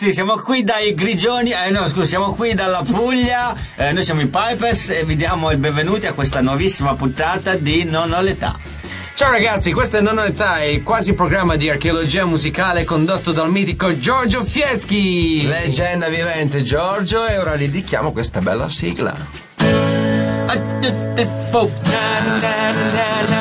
ragazzi, siamo qui dai Grigioni, eh no scusa, siamo qui dalla Puglia, eh, noi siamo i Pipers e vi diamo il benvenuti a questa nuovissima puntata di Non ho l'età. Ciao ragazzi, questo è Non ho età, il quasi programma di archeologia musicale condotto dal mitico Giorgio Fieschi. Leggenda vivente Giorgio e ora gli dedichiamo questa bella sigla. Na, na, na,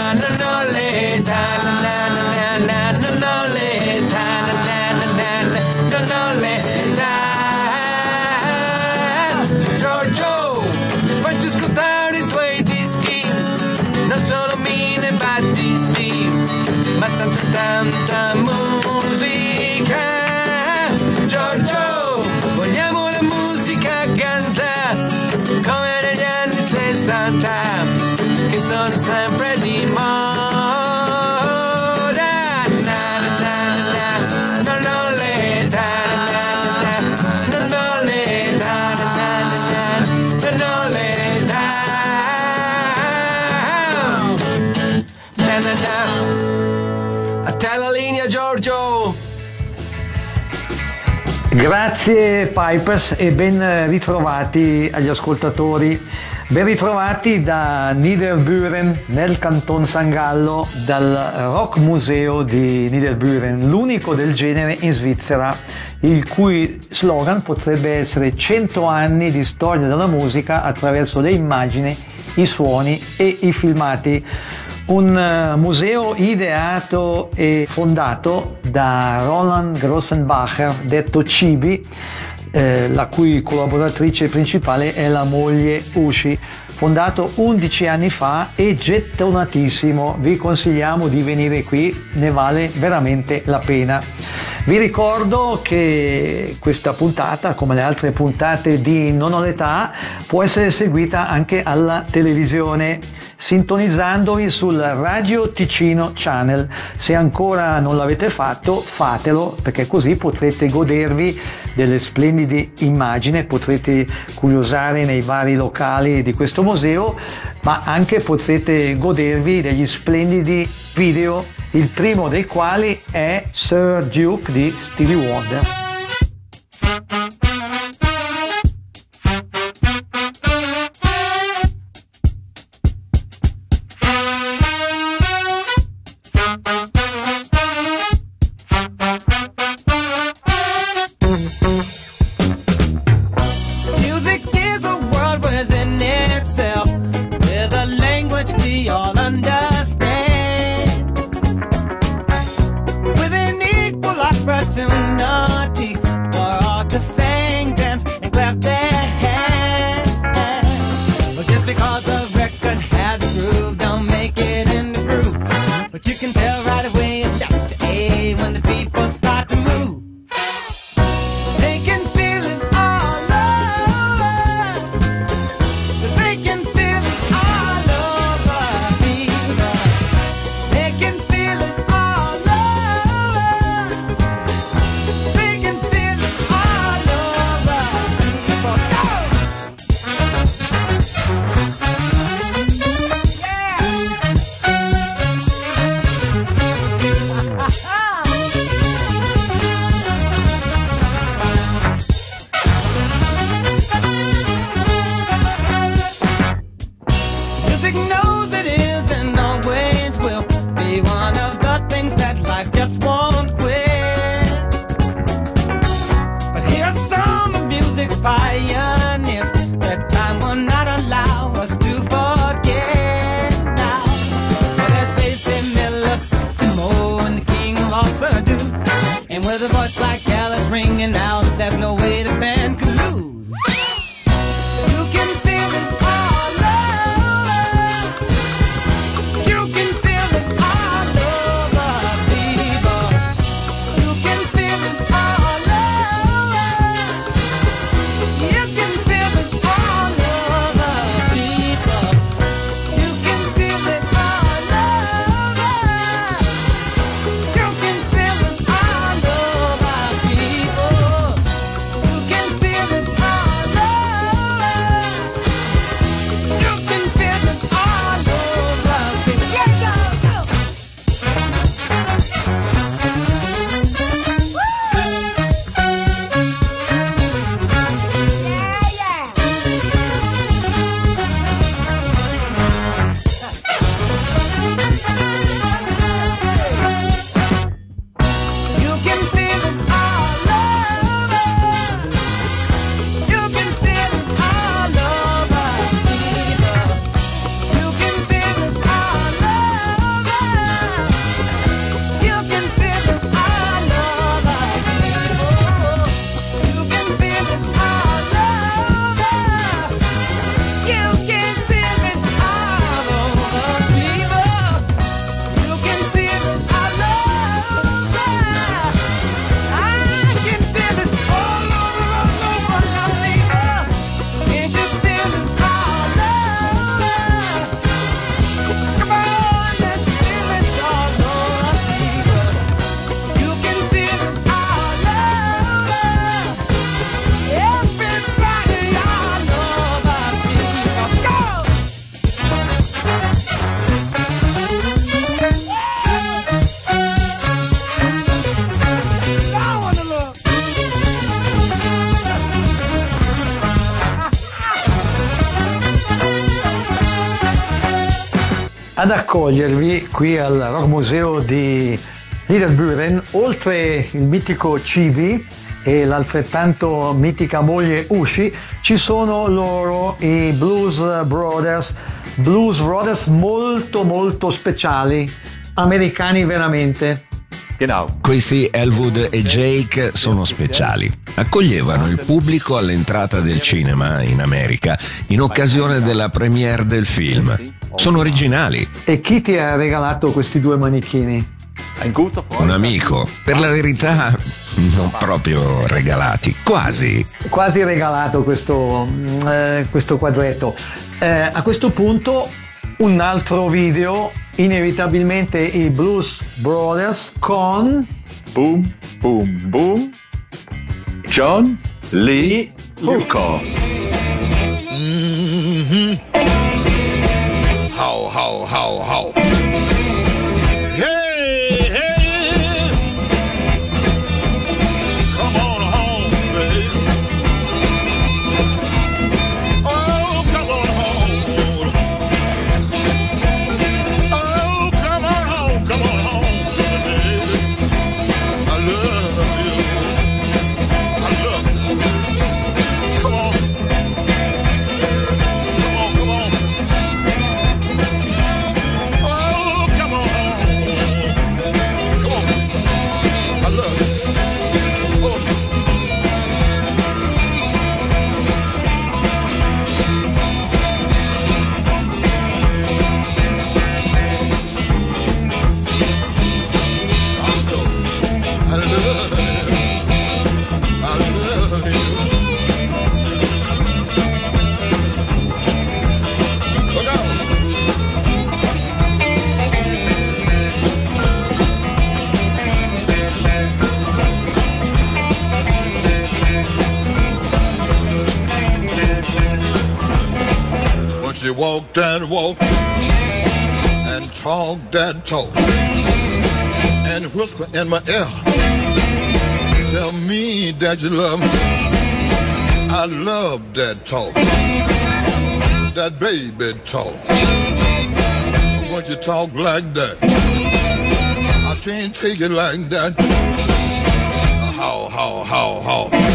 Grazie Pipers e ben ritrovati agli ascoltatori. Ben ritrovati da Niederbüren nel canton San Gallo dal Rock Museo di Niederbüren, l'unico del genere in Svizzera, il cui slogan potrebbe essere 100 anni di storia della musica attraverso le immagini, i suoni e i filmati. Un eh, museo ideato e fondato da Roland Grossenbacher, detto Cibi, eh, la cui collaboratrice principale è la moglie Ushi. Fondato 11 anni fa e gettonatissimo, vi consigliamo di venire qui, ne vale veramente la pena. Vi ricordo che questa puntata, come le altre puntate di Non ho l'età, può essere seguita anche alla televisione sintonizzandovi sul Radio Ticino Channel. Se ancora non l'avete fatto, fatelo perché così potrete godervi delle splendide immagini, potrete curiosare nei vari locali di questo museo, ma anche potrete godervi degli splendidi video, il primo dei quali è Sir Duke di Stevie Wonder. Accogliervi qui al Rock Museo di Niederburen, oltre il mitico Cibi e l'altrettanto mitica moglie Ushi, ci sono loro i Blues Brothers, Blues Brothers molto molto speciali, americani veramente. Questi Elwood e Jake sono speciali. Accoglievano il pubblico all'entrata del cinema in America in occasione della premiere del film. Sono originali. E chi ti ha regalato questi due manichini? Un amico. Per la verità, non proprio regalati, quasi. quasi regalato questo, mm, eh, questo quadretto. Eh, a questo punto un altro video, inevitabilmente i Blues Brothers con Boom, boom, boom. John Lee Hooker. How, You walk and talk that talk and whisper in my ear, tell me that you love me. I love that talk, that baby talk. Once you talk like that, I can't take it like that. How, how, how, how.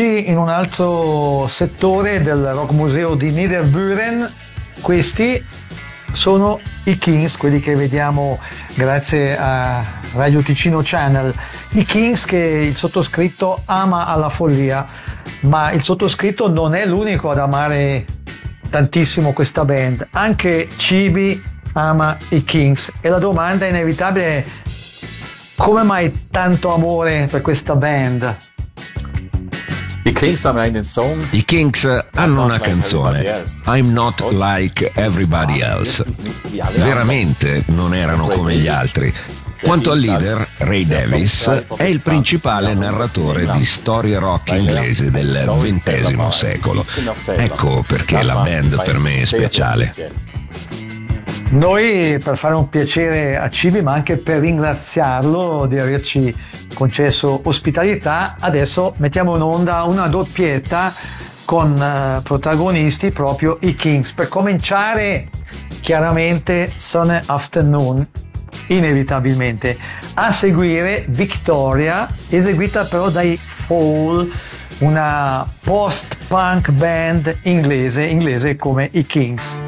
Eccoci in un altro settore del Rock Museo di Niederburen. Questi sono i Kings, quelli che vediamo grazie a Radio Ticino Channel. I Kings che il sottoscritto ama alla follia, ma il sottoscritto non è l'unico ad amare tantissimo questa band. Anche Cibi ama i Kings e la domanda inevitabile è come mai tanto amore per questa band? Die Kings einen Song. I Kings hanno una canzone, I'm not like everybody else. Veramente non erano come gli altri. Quanto al leader, Ray Davis è il principale narratore di storie rock inglese del XX secolo. Ecco perché la band per me è speciale. Noi per fare un piacere a Cibi ma anche per ringraziarlo di averci concesso ospitalità, adesso mettiamo in onda una doppietta con eh, protagonisti proprio i Kings. Per cominciare chiaramente Sunday Afternoon, inevitabilmente. A seguire Victoria, eseguita però dai Fall, una post-punk band inglese, inglese come i Kings.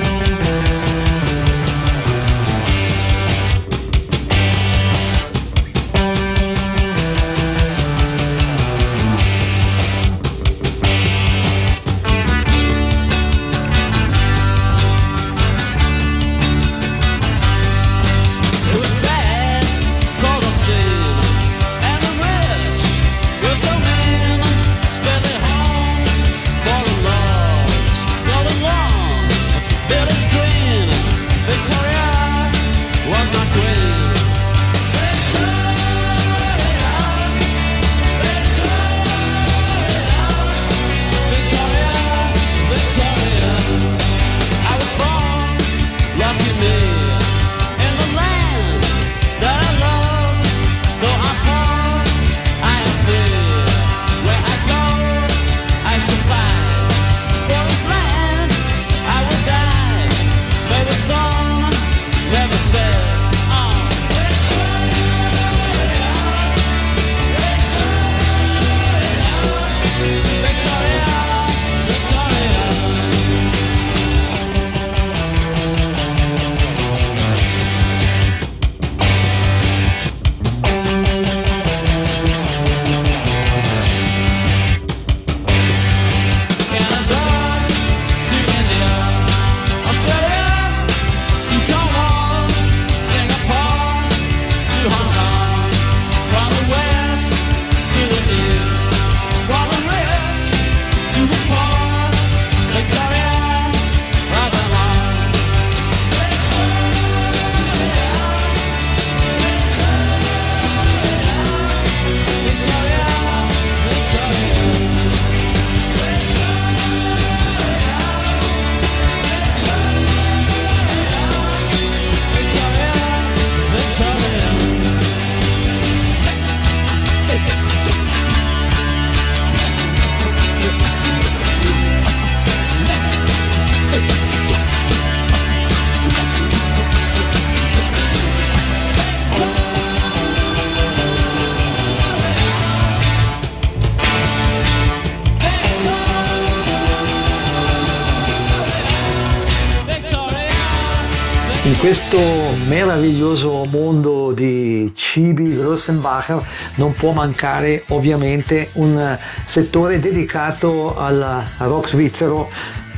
Meraviglioso mondo di cibi Grossenbacher non può mancare ovviamente un settore dedicato al rock svizzero.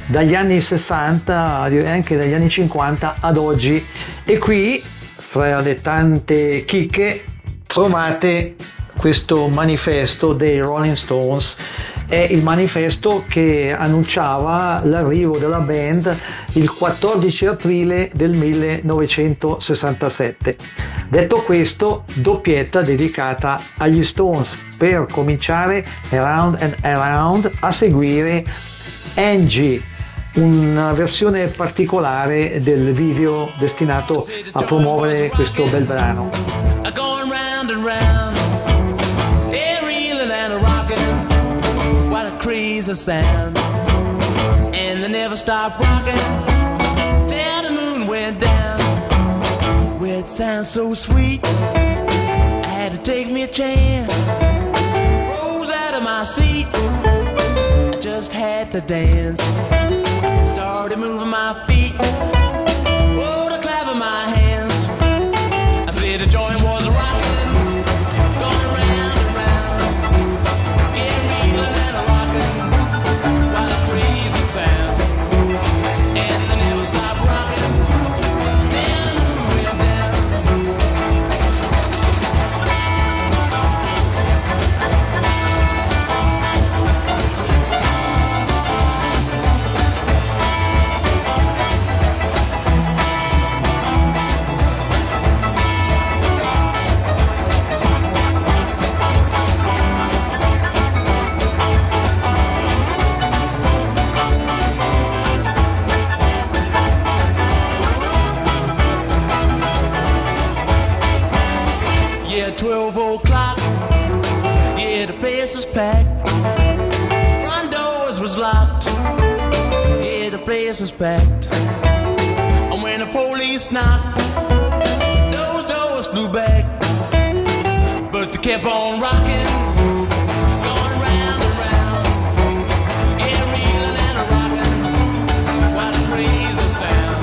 Dagli anni 60, direi anche dagli anni 50 ad oggi. E qui, fra le tante chicche, trovate questo manifesto dei Rolling Stones è il manifesto che annunciava l'arrivo della band il 14 aprile del 1967. Detto questo, doppietta dedicata agli Stones per cominciare Around and Around a seguire Angie, una versione particolare del video destinato a promuovere questo bel brano. Crazy sound, and they never stopped rocking till the moon went down. Well, it sounds so sweet, I had to take me a chance. Rose out of my seat, I just had to dance. Started moving my feet, suspect. And when the police knocked, those doors flew back. But they kept on rocking. Sound.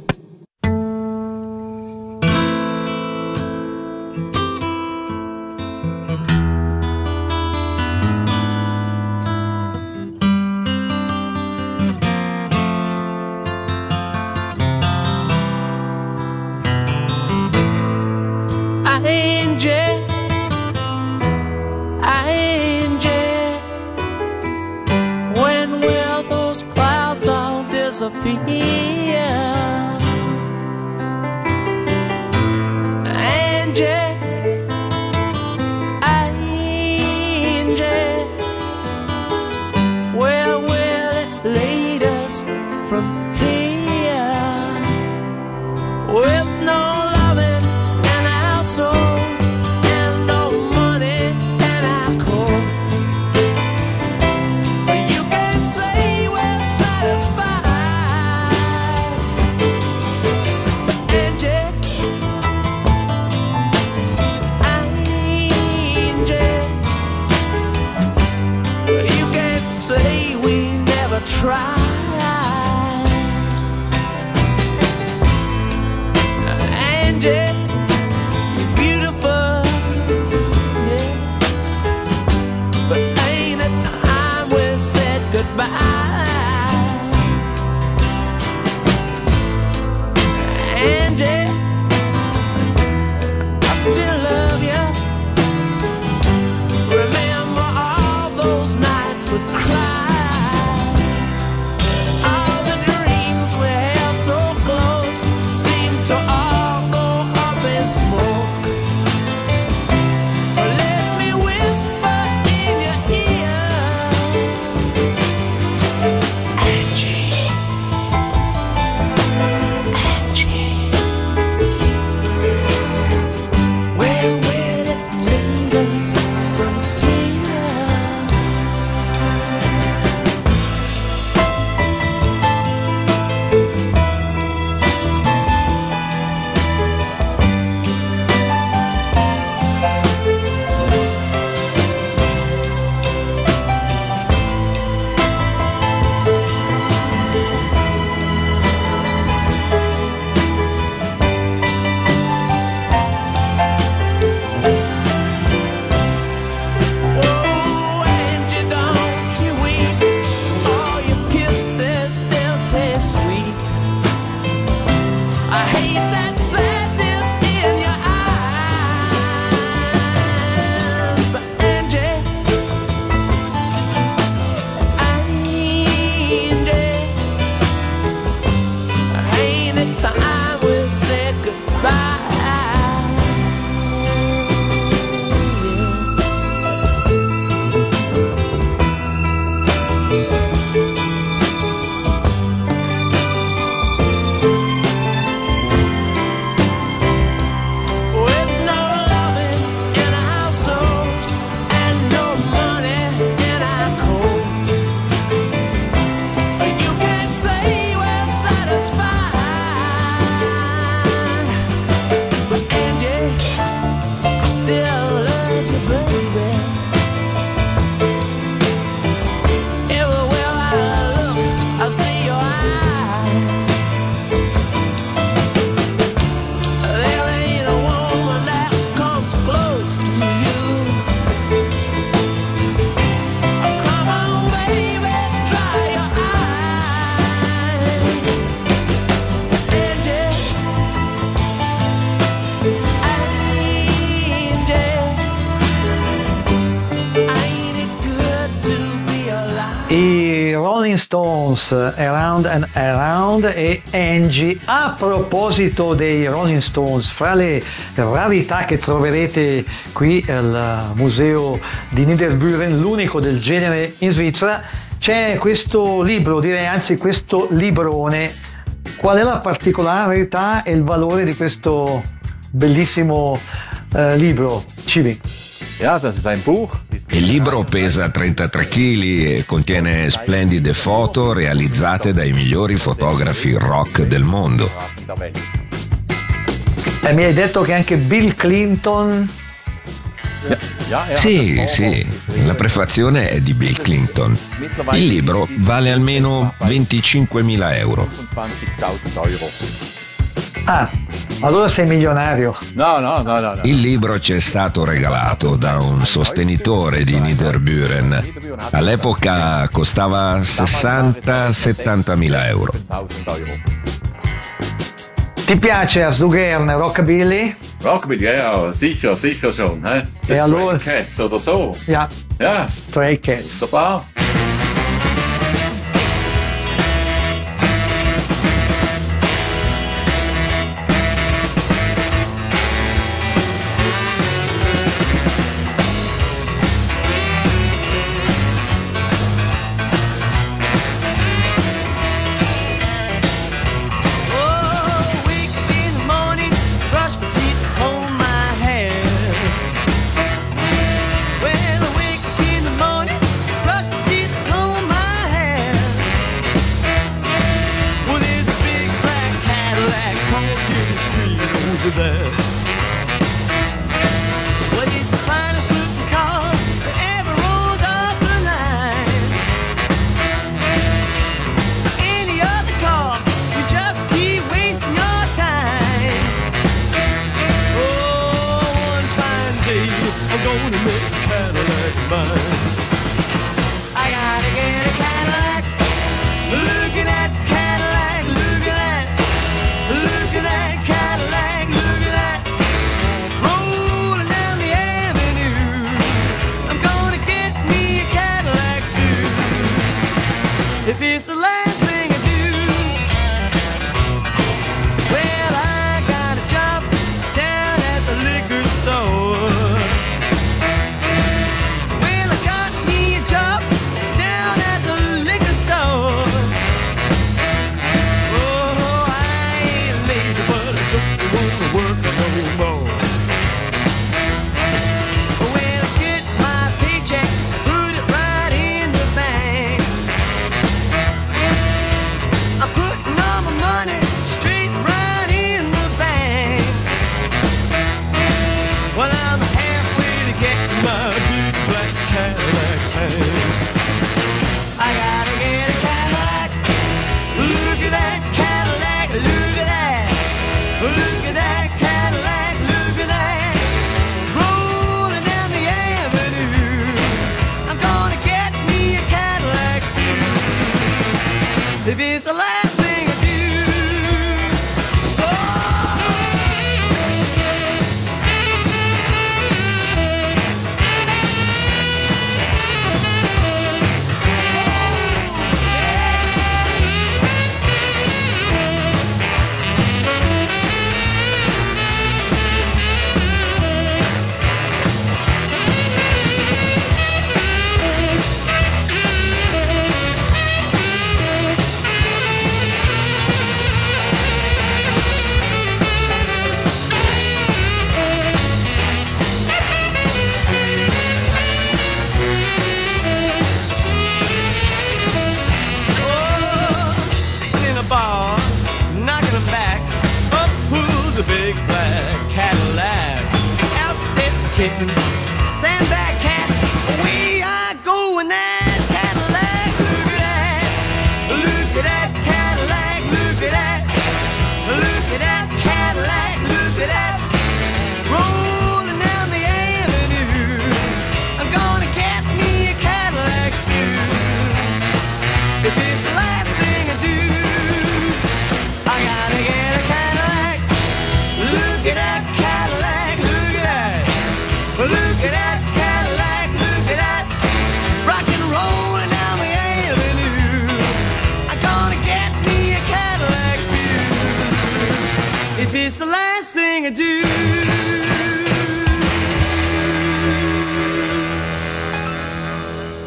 we never tried. Angie, you're beautiful, yeah. But ain't it time we said goodbye? Angie. I oggi a proposito dei Rolling Stones, fra le rarità che troverete qui al museo di Niederbüren, l'unico del genere in Svizzera, c'è questo libro, direi anzi questo librone. Qual è la particolarità e il valore di questo bellissimo eh, libro? Cibi. Il libro pesa 33 kg e contiene splendide foto realizzate dai migliori fotografi rock del mondo. E mi hai detto che anche Bill Clinton sì, sì, la prefazione è di Bill Clinton. Il libro vale almeno 25.000 euro. Ah, allora sei milionario. No, no, no, no, no. Il libro ci è stato regalato da un sostenitore di Niederbüren. All'epoca costava 60-70 mila euro. Ti piace Asdugern Rockabilly? Rockabilly, sì, sicher, sicher schon. He? The ja, Stray Cats oder so. sì, ja. Stray Cats. sì,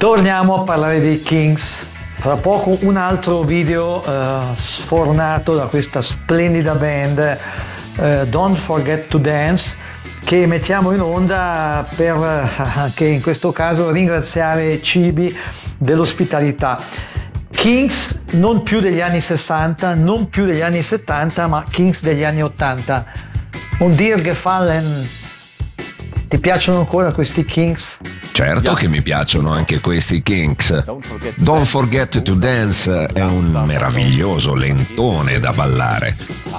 Torniamo a parlare dei Kings. Fra poco un altro video eh, sfornato da questa splendida band, eh, Don't Forget to Dance, che mettiamo in onda per eh, anche in questo caso ringraziare Cibi dell'ospitalità. Kings non più degli anni 60, non più degli anni 70, ma Kings degli anni 80. Un dir gefallen, ti piacciono ancora questi Kings? Certo che mi piacciono anche questi Kinks. Don't Forget to Dance è un meraviglioso lentone da ballare.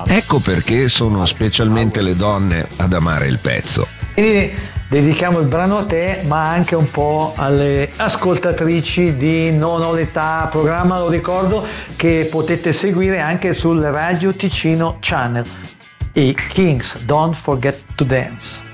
Ecco perché sono specialmente le donne ad amare il pezzo. Quindi dedichiamo il brano a te, ma anche un po' alle ascoltatrici di Non ho l'età, programma lo ricordo che potete seguire anche sul Radio Ticino Channel. I Kings, Don't Forget to Dance.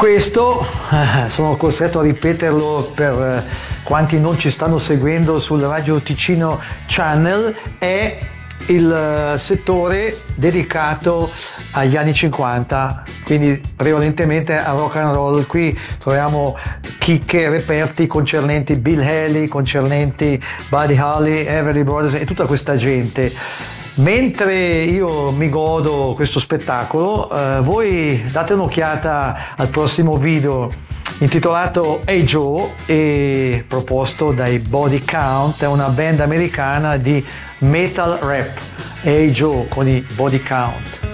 questo, eh, sono costretto a ripeterlo per eh, quanti non ci stanno seguendo sul Radio Ticino Channel, è il eh, settore dedicato agli anni 50, quindi prevalentemente al rock and roll. Qui troviamo chicche, reperti concernenti Bill Haley, concernenti Buddy Holly, Everly Brothers e tutta questa gente. Mentre io mi godo questo spettacolo, eh, voi date un'occhiata al prossimo video intitolato Hey Joe e proposto dai Body Count, è una band americana di metal rap. Hey Joe con i Body Count.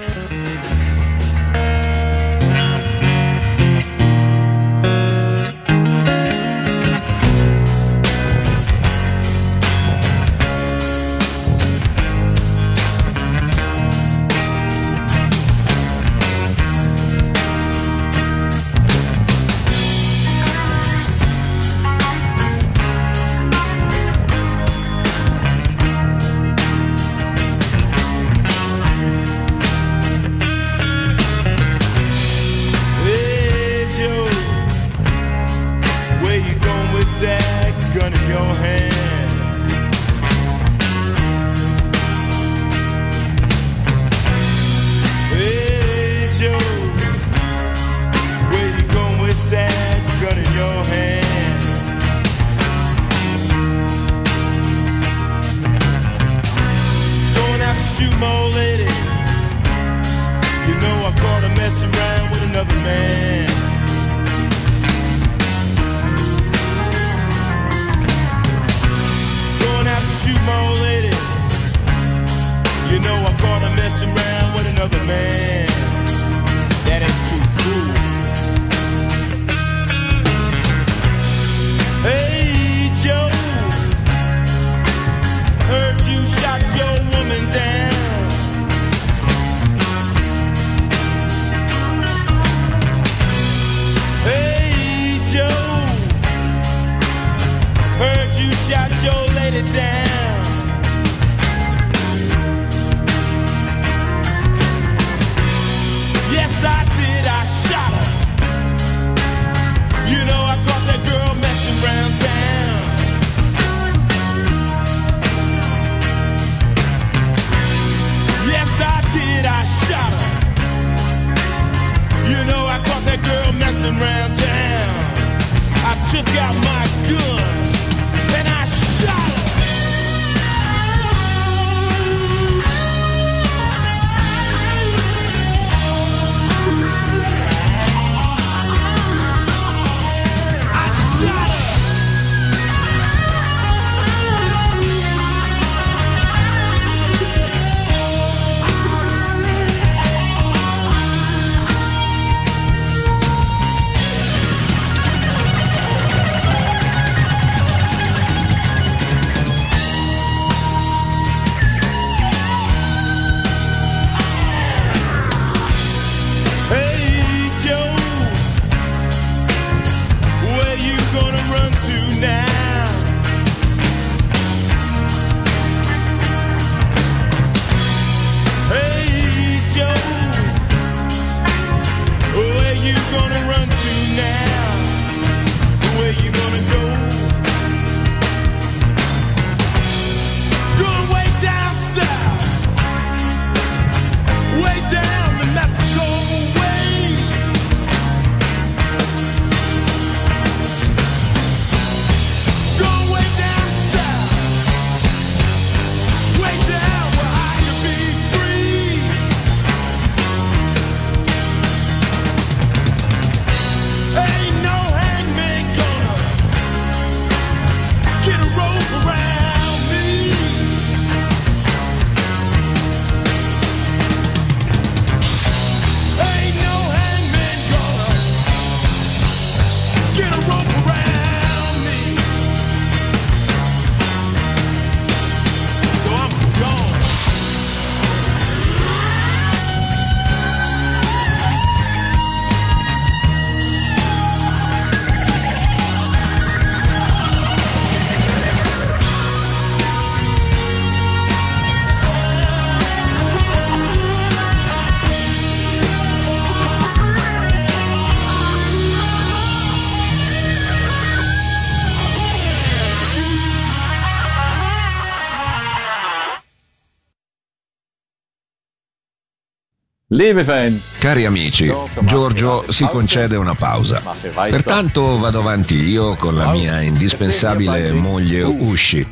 Cari amici, Giorgio si concede una pausa. Pertanto vado avanti io con la mia indispensabile moglie Ushi.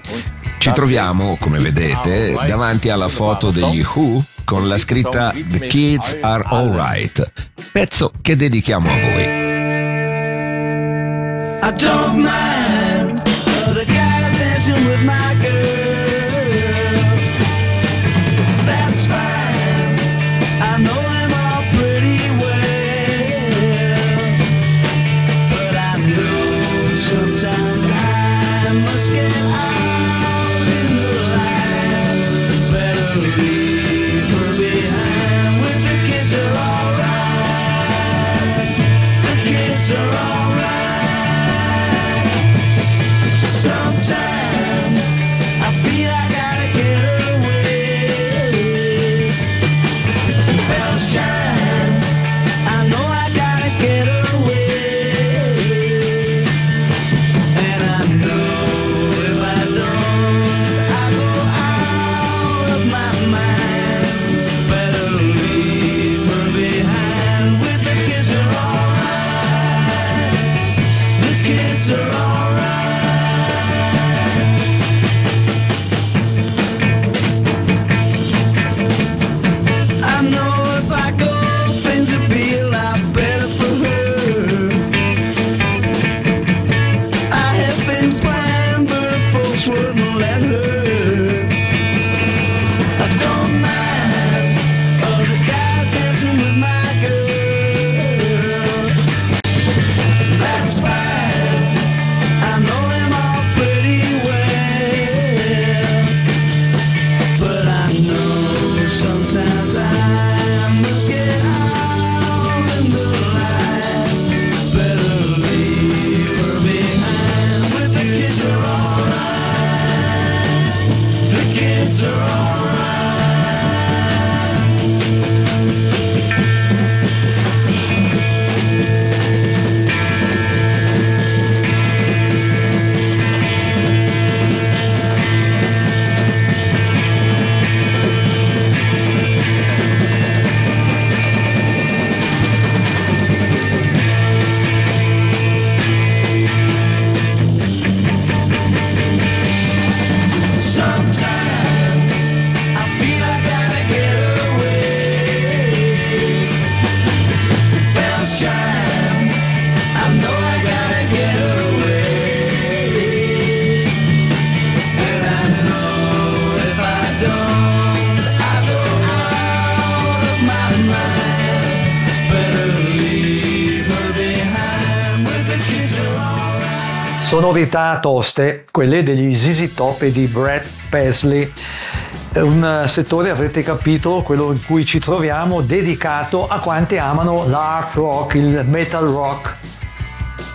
Ci troviamo, come vedete, davanti alla foto degli Who con la scritta The Kids Are Alright, pezzo che dedichiamo a voi. I don't mind. sonorità toste, quelle degli ZZ Top e di Brad Paisley. Un settore, avrete capito, quello in cui ci troviamo, dedicato a quanti amano l'art rock, il metal rock.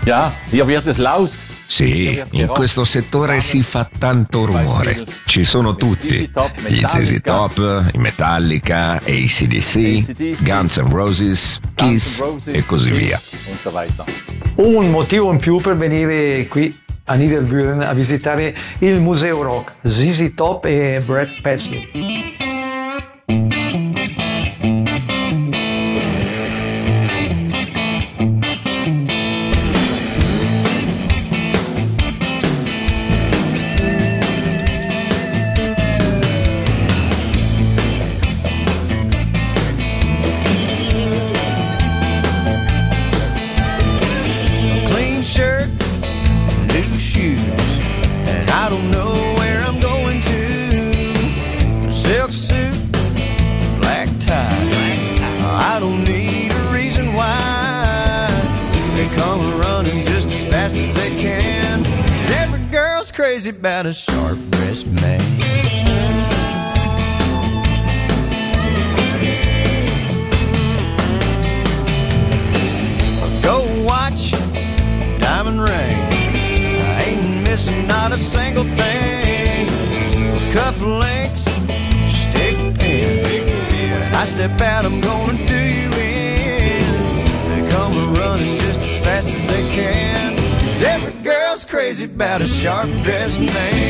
Ja, hier wird laut. Sì, in questo settore si fa tanto rumore. Ci sono tutti, gli ZZ Top, i Metallica, ACDC, Guns N' Roses, Kiss e così via. Un motivo in più per venire qui a Niederbüren a visitare il museo rock, ZZ Top e Brad Paisley. crazy about a sharp dressed man.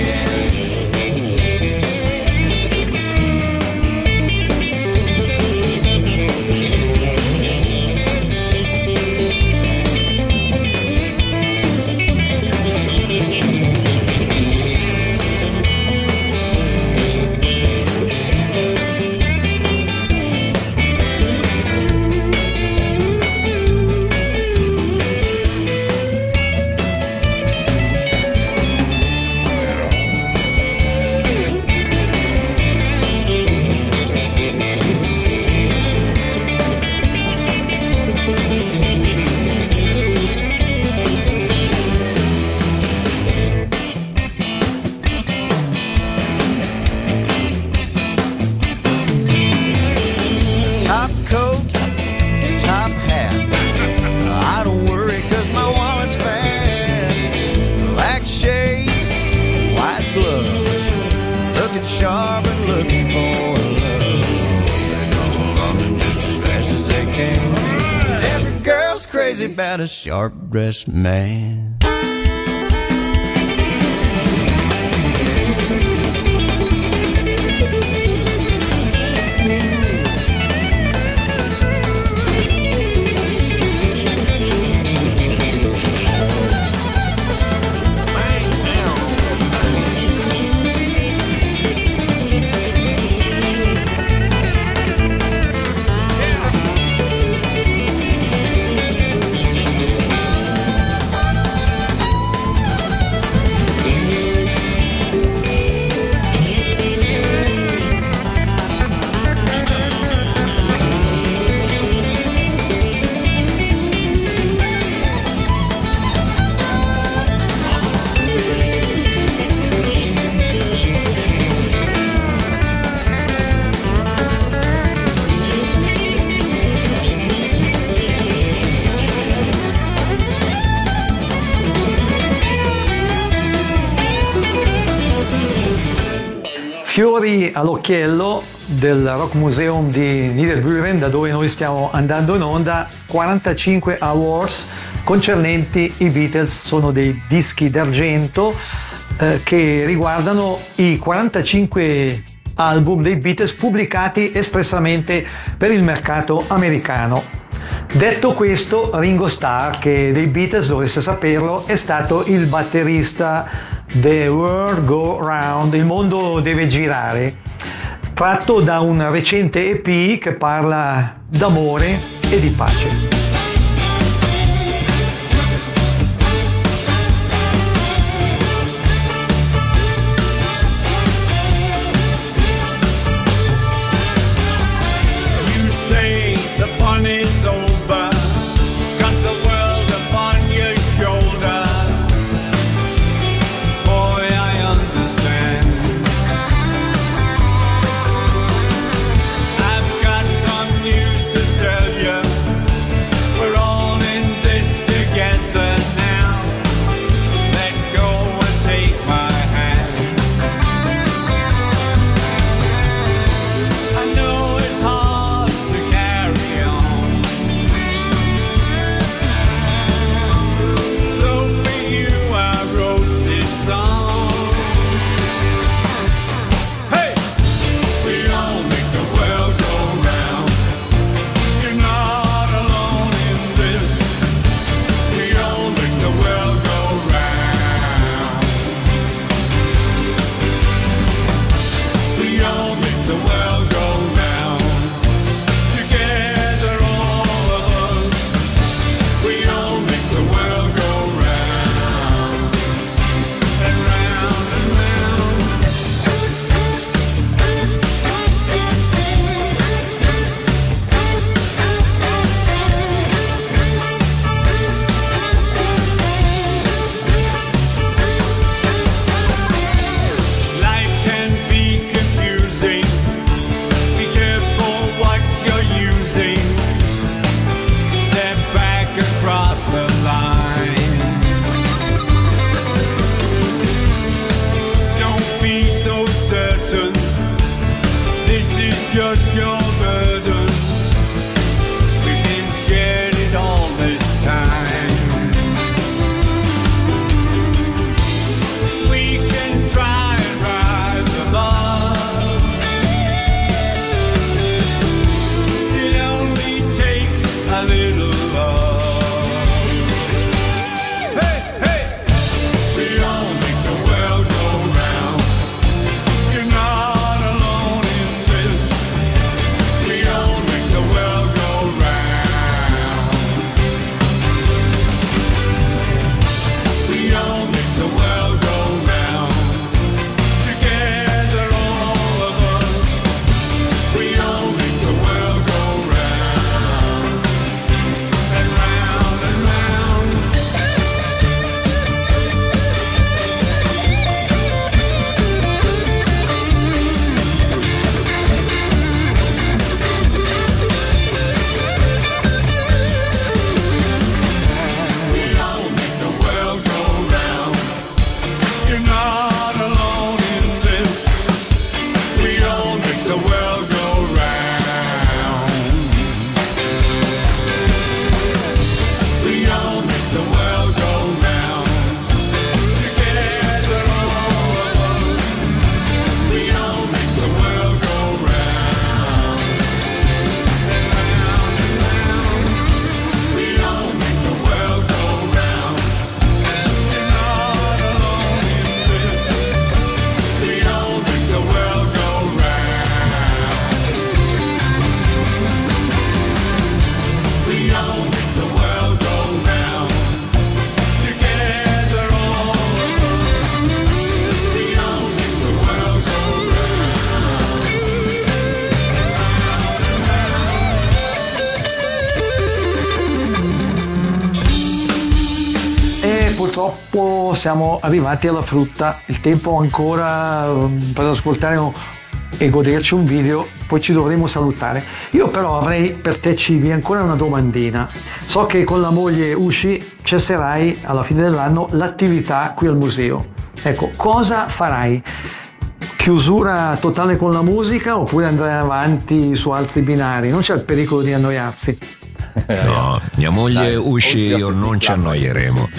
Sharp dressed man. Fiori all'occhiello del Rock Museum di Niederbüren, da dove noi stiamo andando in onda, 45 awards concernenti i Beatles, sono dei dischi d'argento eh, che riguardano i 45 album dei Beatles pubblicati espressamente per il mercato americano. Detto questo, Ringo Starr, che dei Beatles dovreste saperlo, è stato il batterista The World Go Round, il mondo deve girare, tratto da un recente EP che parla d'amore e di pace. Siamo arrivati alla frutta, il tempo ancora mm, per ascoltare e goderci un video, poi ci dovremo salutare. Io però avrei per te Cibi ancora una domandina. So che con la moglie Usci cesserai alla fine dell'anno l'attività qui al museo. Ecco, cosa farai? Chiusura totale con la musica oppure andrai avanti su altri binari? Non c'è il pericolo di annoiarsi. No, mia moglie Usci e io non ci annoieremo.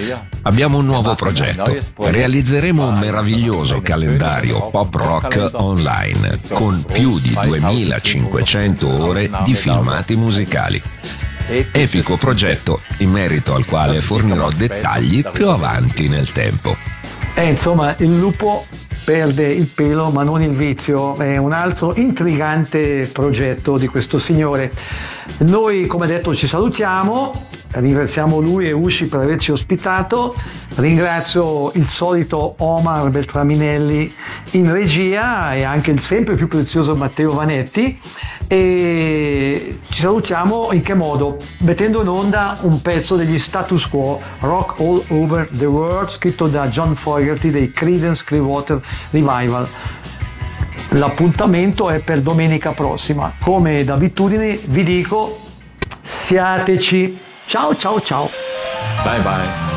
Abbiamo un nuovo progetto. Realizzeremo un meraviglioso calendario pop rock online con più di 2500 ore di filmati musicali. Epico progetto in merito al quale fornirò dettagli più avanti nel tempo. Eh, insomma, il lupo perde il pelo ma non il vizio, è un altro intrigante progetto di questo signore. Noi, come detto, ci salutiamo, ringraziamo lui e Usci per averci ospitato, ringrazio il solito Omar Beltraminelli in regia e anche il sempre più prezioso Matteo Vanetti e ci salutiamo in che modo? Mettendo in onda un pezzo degli status quo Rock All Over the World scritto da John Fogerty dei Creedence Clearwater Revival. L'appuntamento è per domenica prossima. Come d'abitudine vi dico siateci. Ciao ciao ciao. Bye bye.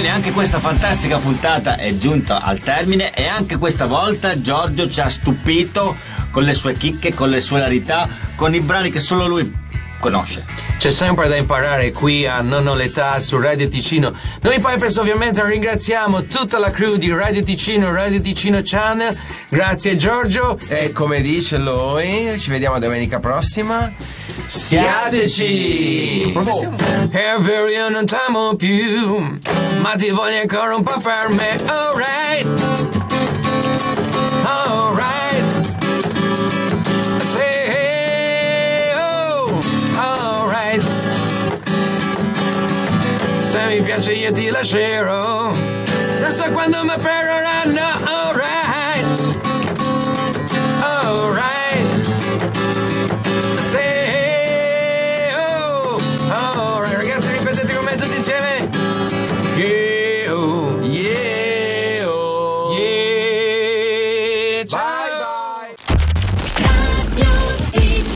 Bene, anche questa fantastica puntata è giunta al termine e anche questa volta Giorgio ci ha stupito con le sue chicche, con le sue rarità, con i brani che solo lui conosce. C'è sempre da imparare qui a Non ho l'età su Radio Ticino. Noi Pipers ovviamente ringraziamo tutta la crew di Radio Ticino, Radio Ticino Channel. Grazie Giorgio. E come dice lui, ci vediamo domenica prossima. Siateci! È vero io non t'amo più, ma ti voglio ancora un po' per me. Alright. Mi piace io ti lascerò. Non so quando mi perderanno.